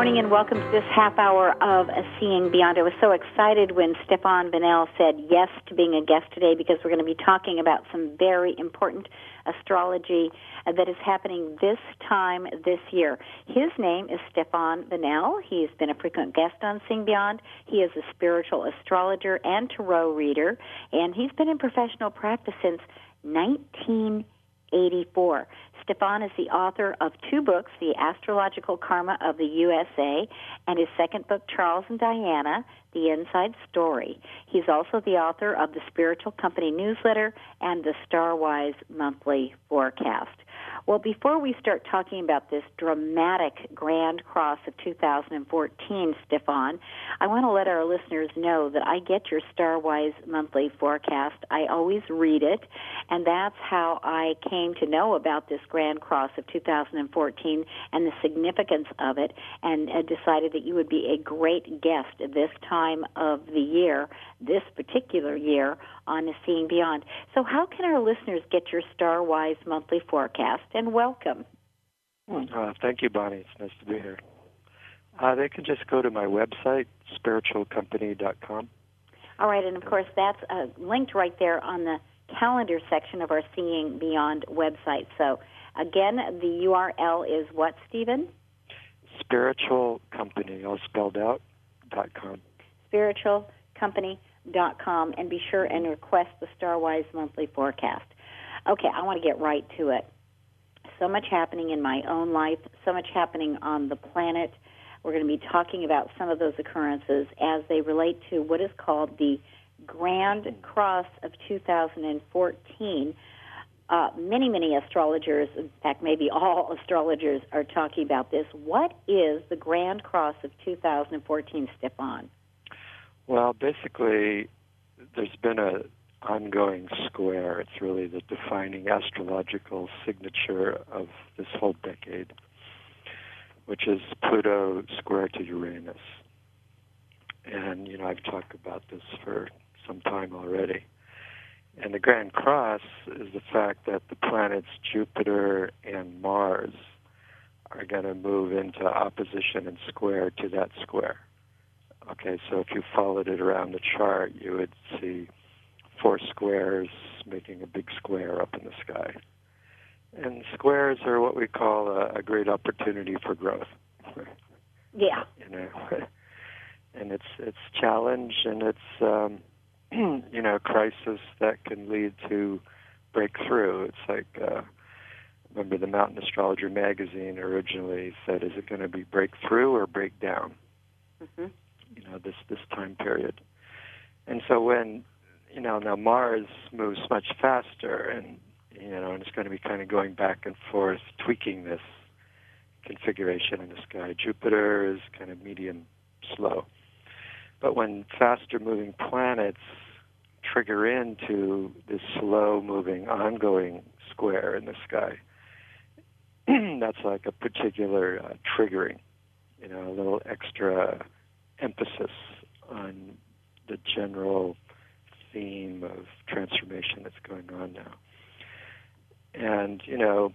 Morning and welcome to this half hour of Seeing Beyond. I was so excited when Stefan Vanel said yes to being a guest today because we're going to be talking about some very important astrology uh, that is happening this time this year. His name is Stefan Vanel. He's been a frequent guest on Seeing Beyond. He is a spiritual astrologer and tarot reader, and he's been in professional practice since 1984. Stefan is the author of two books, The Astrological Karma of the USA, and his second book, Charles and Diana, The Inside Story. He's also the author of the Spiritual Company newsletter and the Starwise Monthly Forecast. Well, before we start talking about this dramatic Grand Cross of 2014, Stefan, I want to let our listeners know that I get your Starwise monthly forecast. I always read it, and that's how I came to know about this Grand Cross of 2014 and the significance of it, and uh, decided that you would be a great guest this time of the year, this particular year, on Seeing Beyond. So, how can our listeners get your Starwise monthly forecast? And welcome. Uh, thank you, Bonnie. It's nice to be here. Uh, they can just go to my website, spiritualcompany.com. All right, and of course, that's uh, linked right there on the calendar section of our Seeing Beyond website. So, again, the URL is what, Stephen? Spiritual Company, all spelled out, dot com. Spiritual Company com and be sure and request the Starwise monthly forecast. Okay, I want to get right to it. So much happening in my own life, so much happening on the planet. We're going to be talking about some of those occurrences as they relate to what is called the Grand Cross of 2014. Uh, many, many astrologers, in fact, maybe all astrologers, are talking about this. What is the Grand Cross of 2014, Stefan? Well, basically, there's been a ongoing square. It's really the defining astrological signature of this whole decade, which is Pluto square to Uranus. And, you know, I've talked about this for some time already. And the Grand Cross is the fact that the planets Jupiter and Mars are going to move into opposition and square to that square. Okay, so if you followed it around the chart, you would see four squares making a big square up in the sky. And squares are what we call a, a great opportunity for growth. Yeah. You know, and it's it's challenge and it's um, you know crisis that can lead to breakthrough. It's like uh, remember the Mountain Astrologer magazine originally said, "Is it going to be breakthrough or breakdown?" Mm-hmm you know this this time period. And so when you know now Mars moves much faster, and you know, and it's going to be kind of going back and forth, tweaking this configuration in the sky. Jupiter is kind of medium slow, but when faster moving planets trigger into this slow moving ongoing square in the sky, that's like a particular uh, triggering, you know, a little extra emphasis on the general theme of transformation that's going on now. And, you know,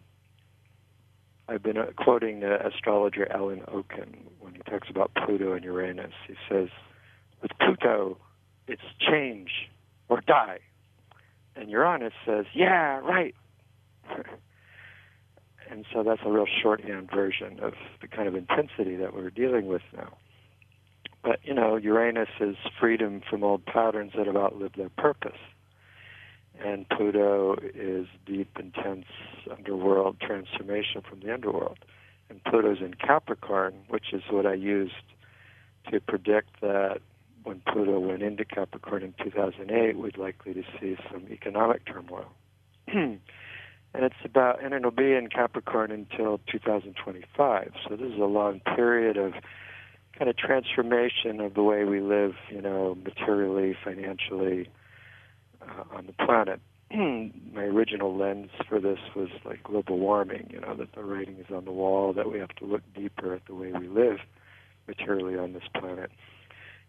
I've been uh, quoting the astrologer Alan Oken when he talks about Pluto and Uranus. He says, with Pluto, it's change or die. And Uranus says, yeah, right. and so that's a real shorthand version of the kind of intensity that we're dealing with now. But, you know, Uranus is freedom from old patterns that have outlived their purpose. And Pluto is deep, intense underworld transformation from the underworld. And Pluto's in Capricorn, which is what I used to predict that when Pluto went into Capricorn in 2008, we'd likely to see some economic turmoil. and it's about, and it'll be in Capricorn until 2025. So this is a long period of kind of transformation of the way we live, you know, materially, financially uh, on the planet. My original lens for this was like global warming, you know, that the writing is on the wall, that we have to look deeper at the way we live materially on this planet.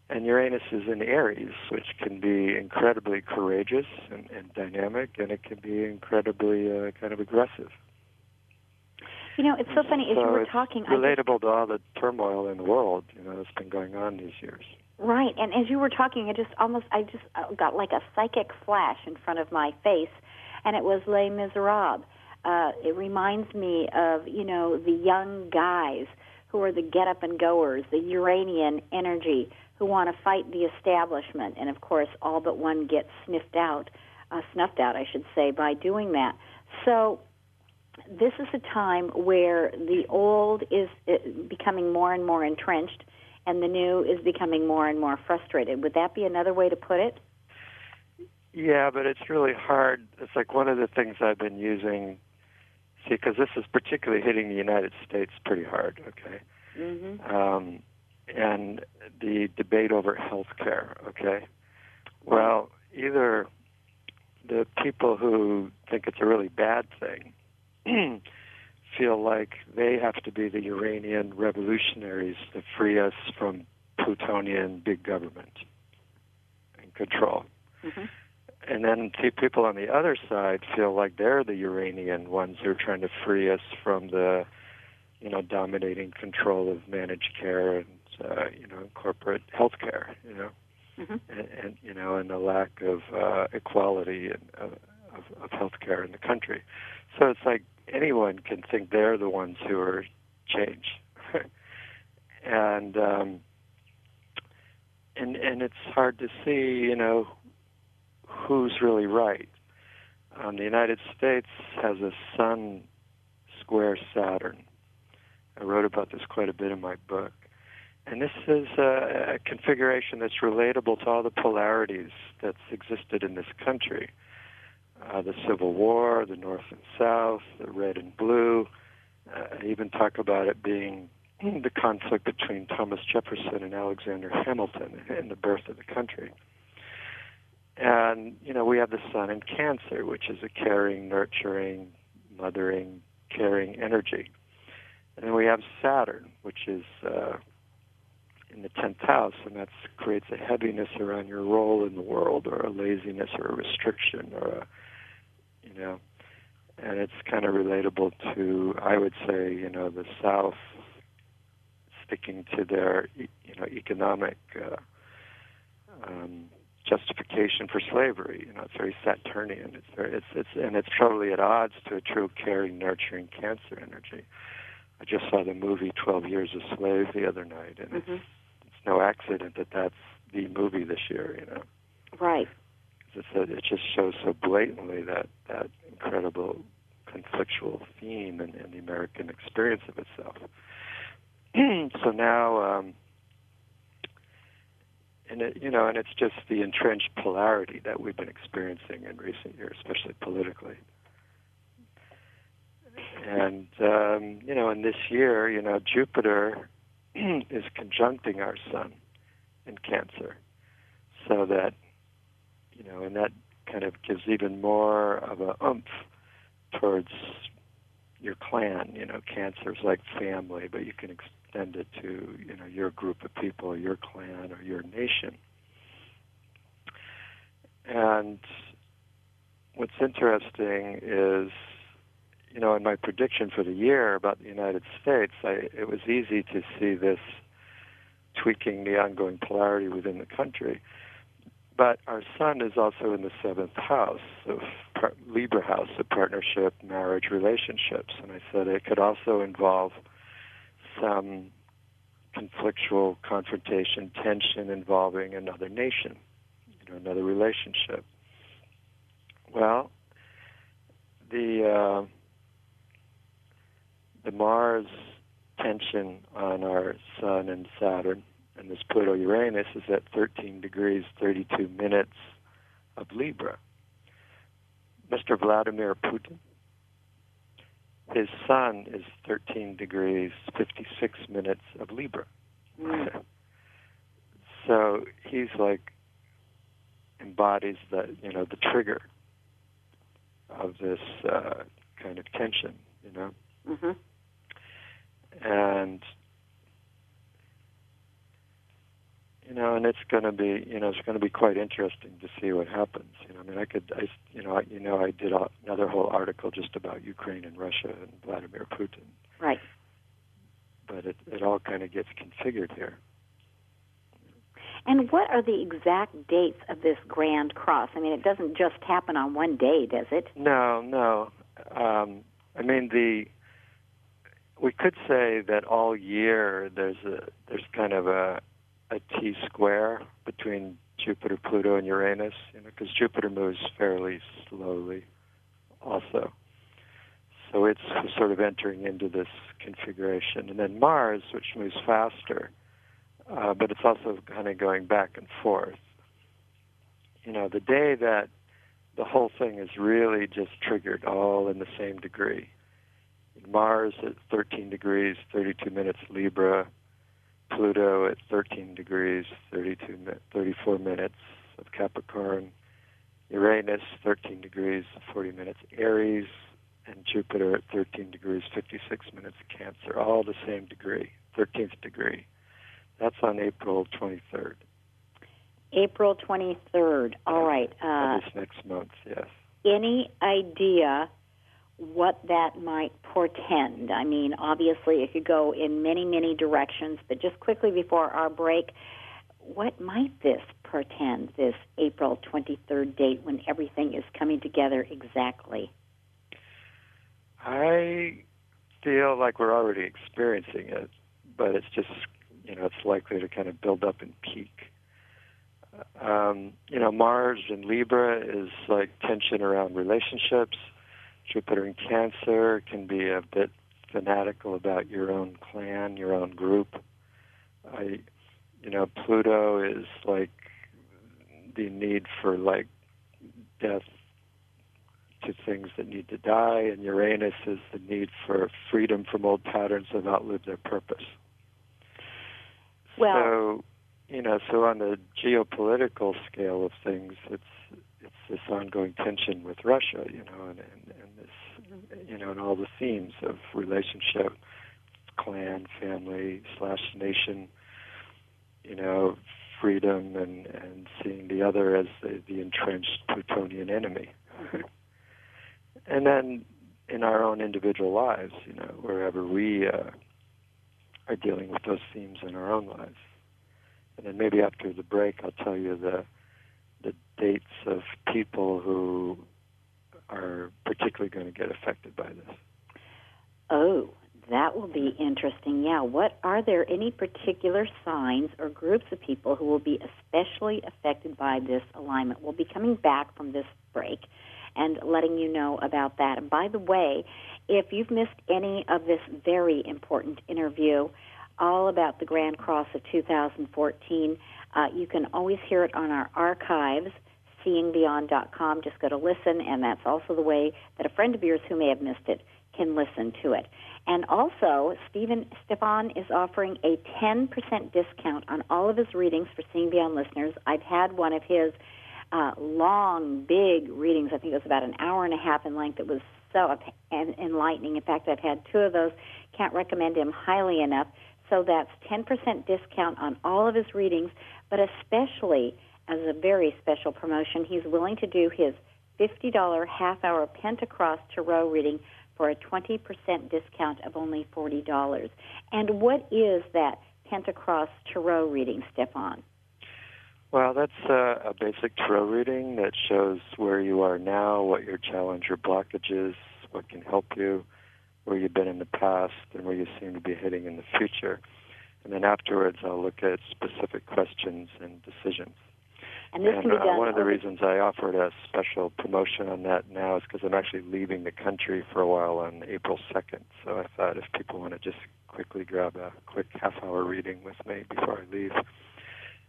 And Uranus is in Aries, which can be incredibly courageous and, and dynamic, and it can be incredibly uh, kind of aggressive. You know, it's so funny as so you were talking. relatable to all the turmoil in the world, you know, that's been going on these years. Right, and as you were talking, I just almost, I just uh, got like a psychic flash in front of my face, and it was Les Miserables. Uh, it reminds me of, you know, the young guys who are the get up and goers, the Uranian energy, who want to fight the establishment, and of course, all but one gets sniffed out, uh, snuffed out, I should say, by doing that. So this is a time where the old is uh, becoming more and more entrenched and the new is becoming more and more frustrated. Would that be another way to put it? Yeah, but it's really hard. It's like one of the things I've been using, see, because this is particularly hitting the United States pretty hard, okay? Mm-hmm. Um, and the debate over health care, okay? Well, either the people who think it's a really bad thing feel like they have to be the Uranian revolutionaries to free us from Plutonian big government and control. Mm-hmm. And then see people on the other side feel like they're the Uranian ones who are trying to free us from the, you know, dominating control of managed care and, uh, you know, corporate health care, you know, mm-hmm. and, and, you know, and the lack of uh, equality and, uh, of, of health care in the country. So it's like anyone can think they're the ones who are change, and um, and and it's hard to see, you know, who's really right. Um, the United States has a Sun square Saturn. I wrote about this quite a bit in my book. And this is a, a configuration that's relatable to all the polarities that's existed in this country uh, the Civil War, the North and South, the red and blue. Uh, I even talk about it being the conflict between Thomas Jefferson and Alexander Hamilton in the birth of the country. And, you know, we have the sun in Cancer, which is a caring, nurturing, mothering, caring energy. And then we have Saturn, which is uh, in the 10th house, and that creates a heaviness around your role in the world, or a laziness, or a restriction, or a you know, and it's kind of relatable to, I would say, you know, the South sticking to their, you know, economic uh, um, justification for slavery. You know, it's very Saturnian. It's very, it's it's and it's totally at odds to a true caring, nurturing Cancer energy. I just saw the movie Twelve Years a Slave the other night, and mm-hmm. it's, it's no accident that that's the movie this year. You know, right it's a, it just shows so blatantly that that incredible conflictual theme in, in the American experience of itself. so now, um, and it, you know, and it's just the entrenched polarity that we've been experiencing in recent years, especially politically. And um, you know, in this year, you know, Jupiter is conjuncting our Sun in Cancer, so that you know, and that kind of gives even more of a oomph towards your clan. You know, cancer is like family, but you can extend it to you know your group of people, your clan, or your nation. And what's interesting is, you know, in my prediction for the year about the United States, I, it was easy to see this tweaking the ongoing polarity within the country. But our sun is also in the seventh house of par- Libra house of partnership, marriage, relationships. And I said it could also involve some conflictual confrontation, tension involving another nation, you know, another relationship. Well, the uh, the Mars tension on our Sun and Saturn this Pluto Uranus is at 13 degrees 32 minutes of Libra. Mr. Vladimir Putin, his sun is 13 degrees 56 minutes of Libra. Mm. so he's like embodies the you know the trigger of this uh, kind of tension, you know. Mm-hmm. And you know, and it's going to be, you know, it's going to be quite interesting to see what happens. You know, I mean, I could, I, you know, I, you know, I did a, another whole article just about Ukraine and Russia and Vladimir Putin. Right. But it, it all kind of gets configured here. And what are the exact dates of this Grand Cross? I mean, it doesn't just happen on one day, does it? No, no. Um, I mean, the we could say that all year there's a there's kind of a a T square between Jupiter, Pluto, and Uranus, you know, because Jupiter moves fairly slowly, also. So it's sort of entering into this configuration, and then Mars, which moves faster, uh, but it's also kind of going back and forth. You know, the day that the whole thing is really just triggered all in the same degree. Mars at 13 degrees, 32 minutes Libra, Pluto at 13 degrees, 32, 34 minutes of Capricorn, Uranus 13 degrees, 40 minutes Aries, and Jupiter at 13 degrees, 56 minutes Cancer, all the same degree, 13th degree. That's on April 23rd. April 23rd. All right. Uh, this next month, yes. Any idea what that might portend. I mean, obviously, it could go in many, many directions, but just quickly before our break, what might this portend, this April 23rd date when everything is coming together exactly? I feel like we're already experiencing it, but it's just, you know, it's likely to kind of build up and peak. Um, you know, Mars in Libra is like tension around relationships Jupiter in Cancer can be a bit fanatical about your own clan, your own group. I, you know, Pluto is like the need for like death to things that need to die, and Uranus is the need for freedom from old patterns that outlive their purpose. Well, so, you know, so on the geopolitical scale of things, it's it's this ongoing tension with Russia, you know, and, and, you know, and all the themes of relationship, clan, family slash nation, you know, freedom and, and seeing the other as the, the entrenched Plutonian enemy. and then in our own individual lives, you know, wherever we uh, are dealing with those themes in our own lives. And then maybe after the break, I'll tell you the the dates of people who are particularly going to get affected by this. Oh, that will be interesting. Yeah. What are there any particular signs or groups of people who will be especially affected by this alignment? We'll be coming back from this break and letting you know about that. And by the way, if you've missed any of this very important interview, all about the Grand Cross of 2014, uh, you can always hear it on our archives, seeingbeyond.com. Just go to listen, and that's also the way that a friend of yours who may have missed it can listen to it. And also, Stephen Stefan is offering a 10% discount on all of his readings for Seeing Beyond listeners. I've had one of his uh, long, big readings. I think it was about an hour and a half in length. It was so enlightening. In fact, I've had two of those. Can't recommend him highly enough. So that's 10% discount on all of his readings but especially as a very special promotion, he's willing to do his $50 half hour Pentacross Tarot reading for a 20% discount of only $40. And what is that Pentacross Tarot reading, Stefan? Well, that's a, a basic tarot reading that shows where you are now, what your challenge or blockage is, what can help you, where you've been in the past, and where you seem to be heading in the future and then afterwards I'll look at specific questions and decisions. And this and, can be uh, done. one of the reasons I offered a special promotion on that now is because I'm actually leaving the country for a while on April 2nd. So I thought if people want to just quickly grab a quick half-hour reading with me before I leave,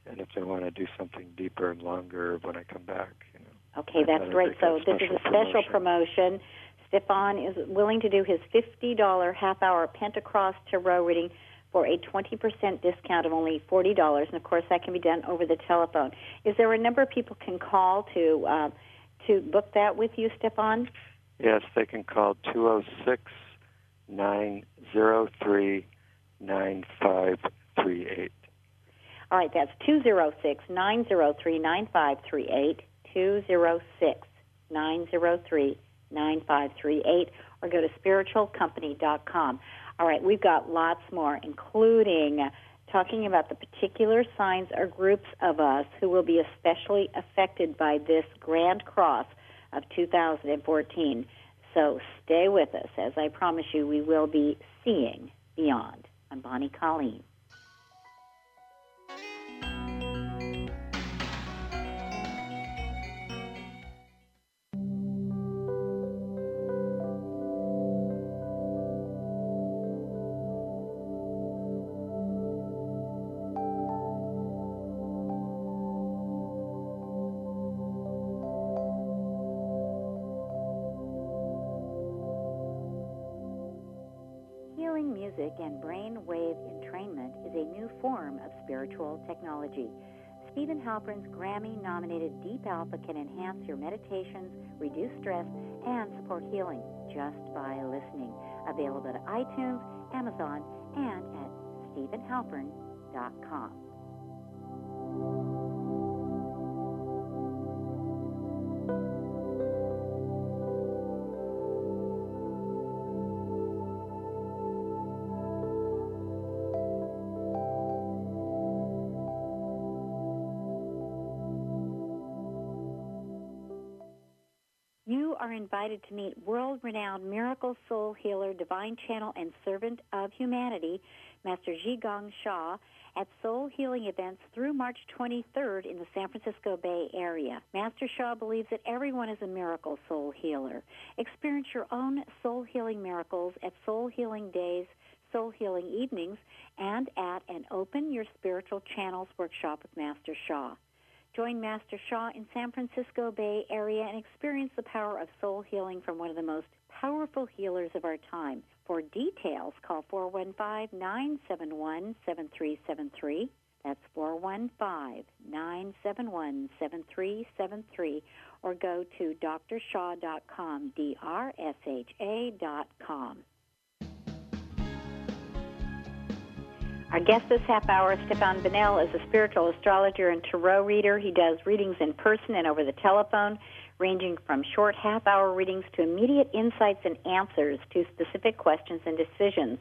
and if they want to do something deeper and longer when I come back, you know. Okay, that's great. So this is a special promotion. promotion. Stefan is willing to do his $50 half-hour Pentacross Tarot reading for a 20% discount of only $40. And of course, that can be done over the telephone. Is there a number people can call to uh, to book that with you, Stefan? Yes, they can call 206 903 9538. All right, that's 206 903 9538. 206 903 9538 or go to spiritualcompany.com. All right, we've got lots more, including talking about the particular signs or groups of us who will be especially affected by this Grand Cross of 2014. So stay with us. As I promise you, we will be seeing beyond. I'm Bonnie Colleen. Music and brain-wave entrainment is a new form of spiritual technology. Steven Halpern's Grammy-nominated Deep Alpha can enhance your meditations, reduce stress, and support healing just by listening. Available at iTunes, Amazon, and at stevenhalpern.com. are invited to meet world renowned miracle soul healer, divine channel, and servant of humanity, Master Zhi-Gang Sha, at soul healing events through March 23rd in the San Francisco Bay Area. Master Sha believes that everyone is a miracle soul healer. Experience your own soul healing miracles at Soul Healing Days, Soul Healing Evenings, and at an Open Your Spiritual Channels workshop with Master Sha. Join Master Sha in San Francisco Bay Area and experience the power of soul healing from one of the most powerful healers of our time. For details, call 415-971-7373. That's 415-971-7373 or go to drsha.com, D-R-S-H-A.com. Our guest this half hour, Stefan Bennell, is a spiritual astrologer and tarot reader. He does readings in person and over the telephone, ranging from short half hour readings to immediate insights and answers to specific questions and decisions,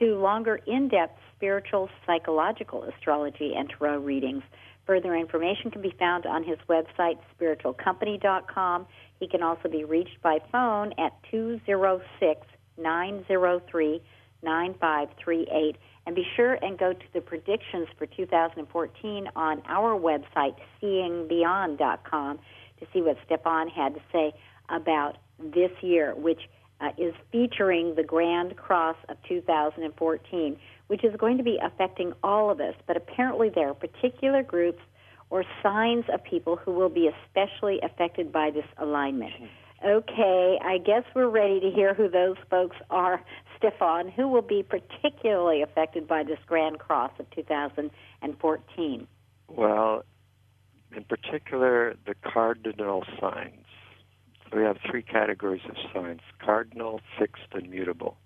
to longer in depth spiritual psychological astrology and tarot readings. Further information can be found on his website, spiritualcompany.com. He can also be reached by phone at 206 903 9538 and be sure and go to the predictions for 2014 on our website, seeingbeyond.com, to see what Stefan had to say about this year, which uh, is featuring the Grand Cross of 2014, which is going to be affecting all of us. But apparently, there are particular groups or signs of people who will be especially affected by this alignment. Okay, I guess we're ready to hear who those folks are. Stefan, who will be particularly affected by this Grand Cross of 2014? Well, in particular, the cardinal signs. We have three categories of signs cardinal, fixed, and mutable.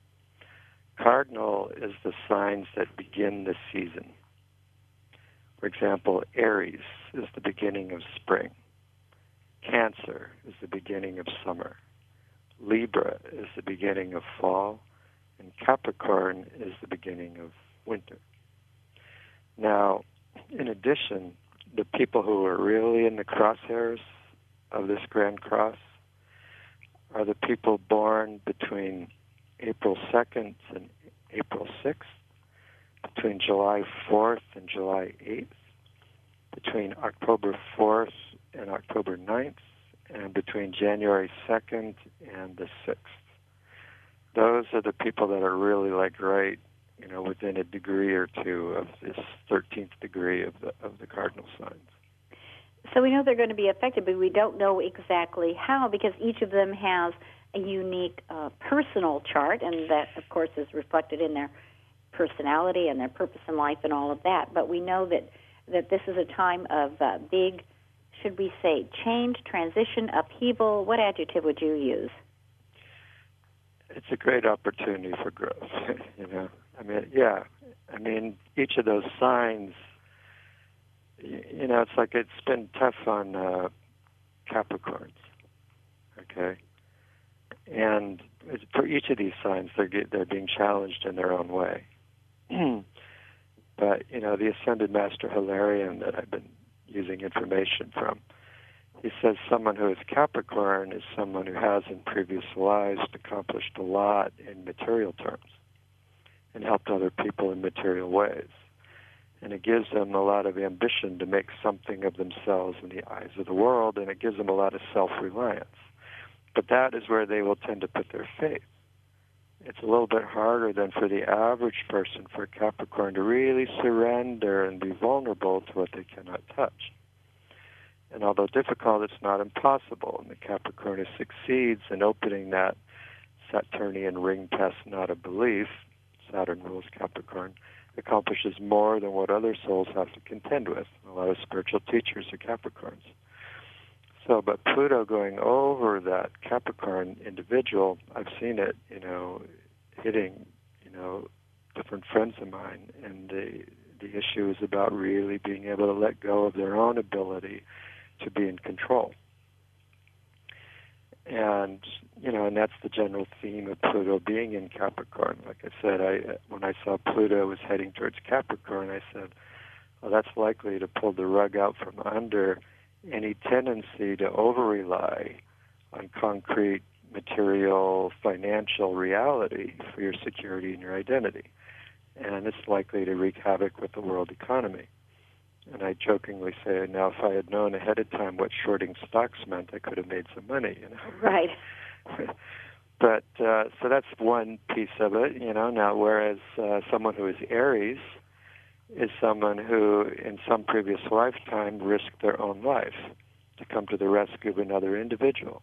Cardinal is the signs that begin the season. For example, Aries is the beginning of spring. Cancer is the beginning of summer. Libra is the beginning of fall. And Capricorn is the beginning of winter. Now, in addition, the people who are really in the crosshairs of this Grand Cross are the people born between April 2nd and April 6th, between July 4th and July 8th, between October 4th and October 9th, and between January 2nd and the 6th those are the people that are really like right, you know, within a degree or two of this 13th degree of the of the cardinal signs. So we know they're going to be affected, but we don't know exactly how because each of them has a unique uh, personal chart, and that, of course, is reflected in their personality and their purpose in life and all of that. But we know that that this is a time of uh, big, should we say, change, transition, upheaval. What adjective would you use? It's a great opportunity for growth. you know, I mean, yeah, I mean, each of those signs you know, it's like it's been tough on uh, Capricorns. Okay, and for each of these signs, they're get, they're being challenged in their own way. but you know, the ascended master Hilarion that I've been using information from, he says someone who is Capricorn is someone who has in previous lives accomplished a lot in material terms and helped other people in material ways. And it gives them a lot of ambition to make something of themselves in the eyes of the world, and it gives them a lot of self reliance. But that is where they will tend to put their faith. It's a little bit harder than for the average person, for Capricorn, to really surrender and be vulnerable to what they cannot touch. And although difficult, it's not impossible. And the Capricornus succeeds in opening that Saturnian ring test, not a belief. Saturn rules Capricorn, accomplishes more than what other souls have to contend with. A lot of spiritual teachers are Capricorns. So, but Pluto going over that Capricorn individual, I've seen it, you know, hitting, you know, different friends of mine, and the the issue is about really being able to let go of their own ability to be in control. And you know, and that's the general theme of Pluto being in Capricorn. Like I said, I when I saw Pluto was heading towards Capricorn, I said, "Well, that's likely to pull the rug out from under any tendency to over rely on concrete, material, financial reality for your security and your identity, and it's likely to wreak havoc with the world economy." And I jokingly say, now if I had known ahead of time what shorting stocks meant, I could have made some money. You know? Right. but uh, so that's one piece of it. You know. Now, whereas uh, someone who is Aries is someone who, in some previous lifetime, risked their own life to come to the rescue of another individual.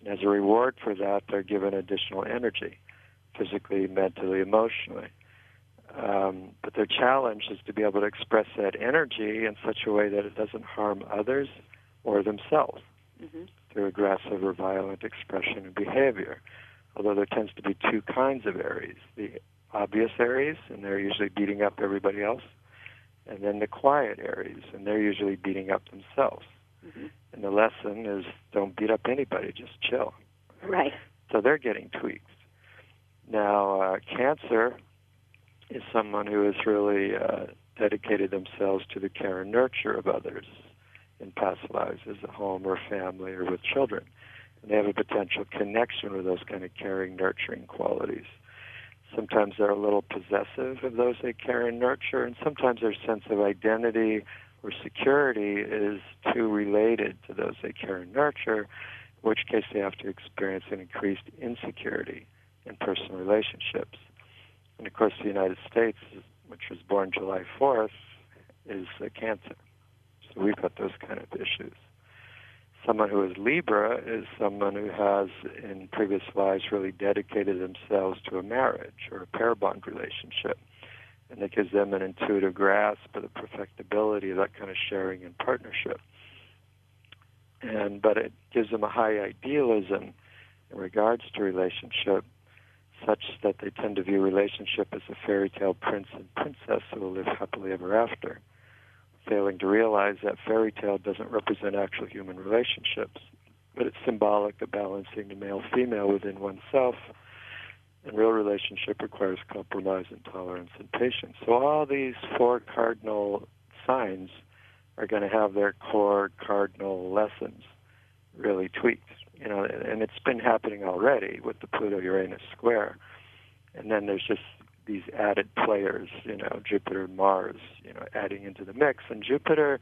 And as a reward for that, they're given additional energy, physically, mentally, emotionally. Um, but their challenge is to be able to express that energy in such a way that it doesn't harm others or themselves mm-hmm. through aggressive or violent expression and behavior. Although there tends to be two kinds of Aries the obvious Aries, and they're usually beating up everybody else, and then the quiet Aries, and they're usually beating up themselves. Mm-hmm. And the lesson is don't beat up anybody, just chill. Right. So they're getting tweaked. Now, uh, Cancer is someone who has really uh, dedicated themselves to the care and nurture of others in past lives as a home or family or with children. And they have a potential connection with those kind of caring, nurturing qualities. Sometimes they're a little possessive of those they care and nurture, and sometimes their sense of identity or security is too related to those they care and nurture, in which case they have to experience an increased insecurity in personal relationships. And of course, the United States, which was born July 4th, is a cancer. So we've got those kind of issues. Someone who is Libra is someone who has, in previous lives, really dedicated themselves to a marriage or a pair bond relationship. And it gives them an intuitive grasp of the perfectibility of that kind of sharing and partnership. And but it gives them a high idealism in regards to relationship such that they tend to view relationship as a fairy tale prince and princess who will live happily ever after, failing to realize that fairy tale doesn't represent actual human relationships, but it's symbolic of balancing the male female within oneself. And real relationship requires compromise and tolerance and patience. So all these four cardinal signs are going to have their core cardinal lessons really tweaked you know, and it's been happening already with the Pluto Uranus square. And then there's just these added players, you know, Jupiter, and Mars, you know, adding into the mix. And Jupiter,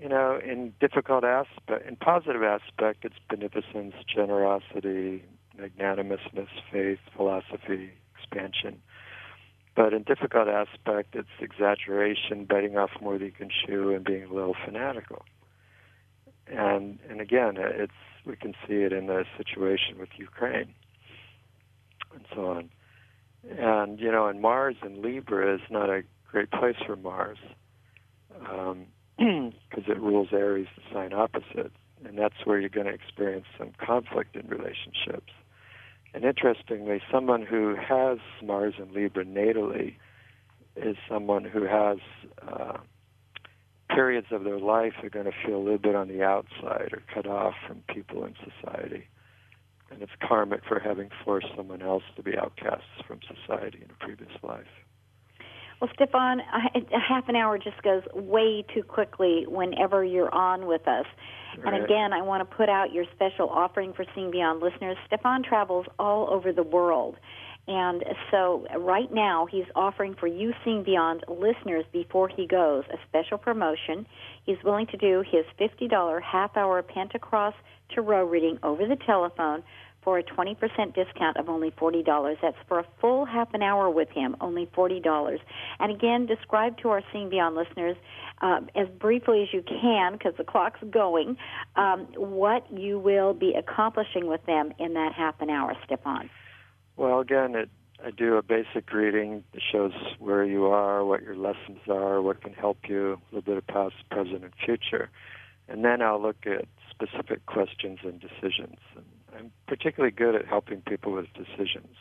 you know, in difficult aspect, in positive aspect, it's beneficence, generosity, magnanimousness, faith, philosophy, expansion. But in difficult aspect, it's exaggeration, biting off more than you can chew, and being a little fanatical. And and again, it's we can see it in the situation with Ukraine and so on. And, you know, and Mars in Libra is not a great place for Mars because um, it rules Aries, the sign opposite. And that's where you're going to experience some conflict in relationships. And interestingly, someone who has Mars in Libra natally is someone who has uh, periods of their life are going to feel a little bit on the outside or cut off from people in society. And it's karmic for having forced someone else to be outcasts from society in a previous life. Well, Stefan, a half an hour just goes way too quickly whenever you're on with us. Right. And again, I want to put out your special offering for Seeing Beyond listeners. Stefan travels all over the world. And so right now he's offering for you Seeing Beyond listeners before he goes a special promotion. He's willing to do his $50 half hour Pentacross Tarot reading over the telephone for a 20% discount of only $40. That's for a full half an hour with him, only $40. And again, describe to our Seeing Beyond listeners uh, as briefly as you can, because the clock's going, um, what you will be accomplishing with them in that half an hour, Stefan. Well, again, it, I do a basic reading that shows where you are, what your lessons are, what can help you, a little bit of past, present, and future. And then I'll look at specific questions and decisions. And I'm particularly good at helping people with decisions.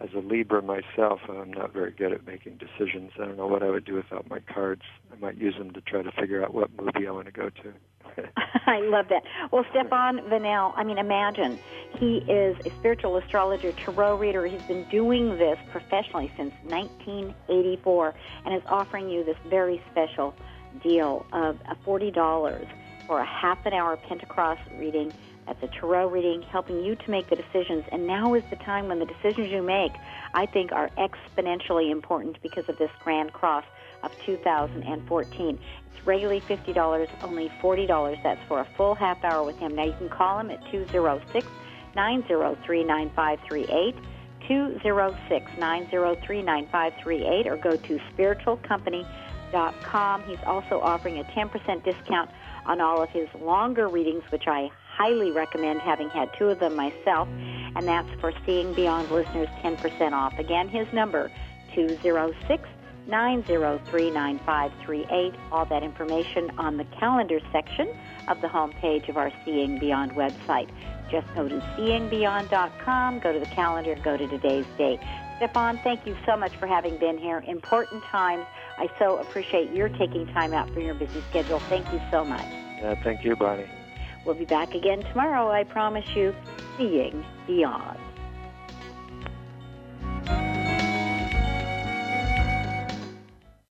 As a Libra myself, I'm not very good at making decisions. I don't know what I would do without my cards. I might use them to try to figure out what movie I want to go to. I love that. Well, Stefan Vanel, I mean, imagine he is a spiritual astrologer, tarot reader. He's been doing this professionally since 1984 and is offering you this very special deal of $40 for a half an hour Pentacross reading. That's the tarot reading, helping you to make the decisions. And now is the time when the decisions you make, I think, are exponentially important because of this Grand Cross of 2014. It's regularly $50, only $40. That's for a full half hour with him. Now you can call him at 206 903 9538. 206 903 9538 or go to spiritualcompany.com. He's also offering a 10% discount on all of his longer readings, which I highly recommend, having had two of them myself, and that's for Seeing Beyond listeners 10% off. Again, his number 206 903 9538. All that information on the calendar section of the homepage of our Seeing Beyond website. Just go to seeingbeyond.com, go to the calendar, go to today's date. Stefan, thank you so much for having been here. Important times. I so appreciate your taking time out from your busy schedule. Thank you so much. Yeah, thank you, Bonnie. We'll be back again tomorrow, I promise you, Seeing Beyond.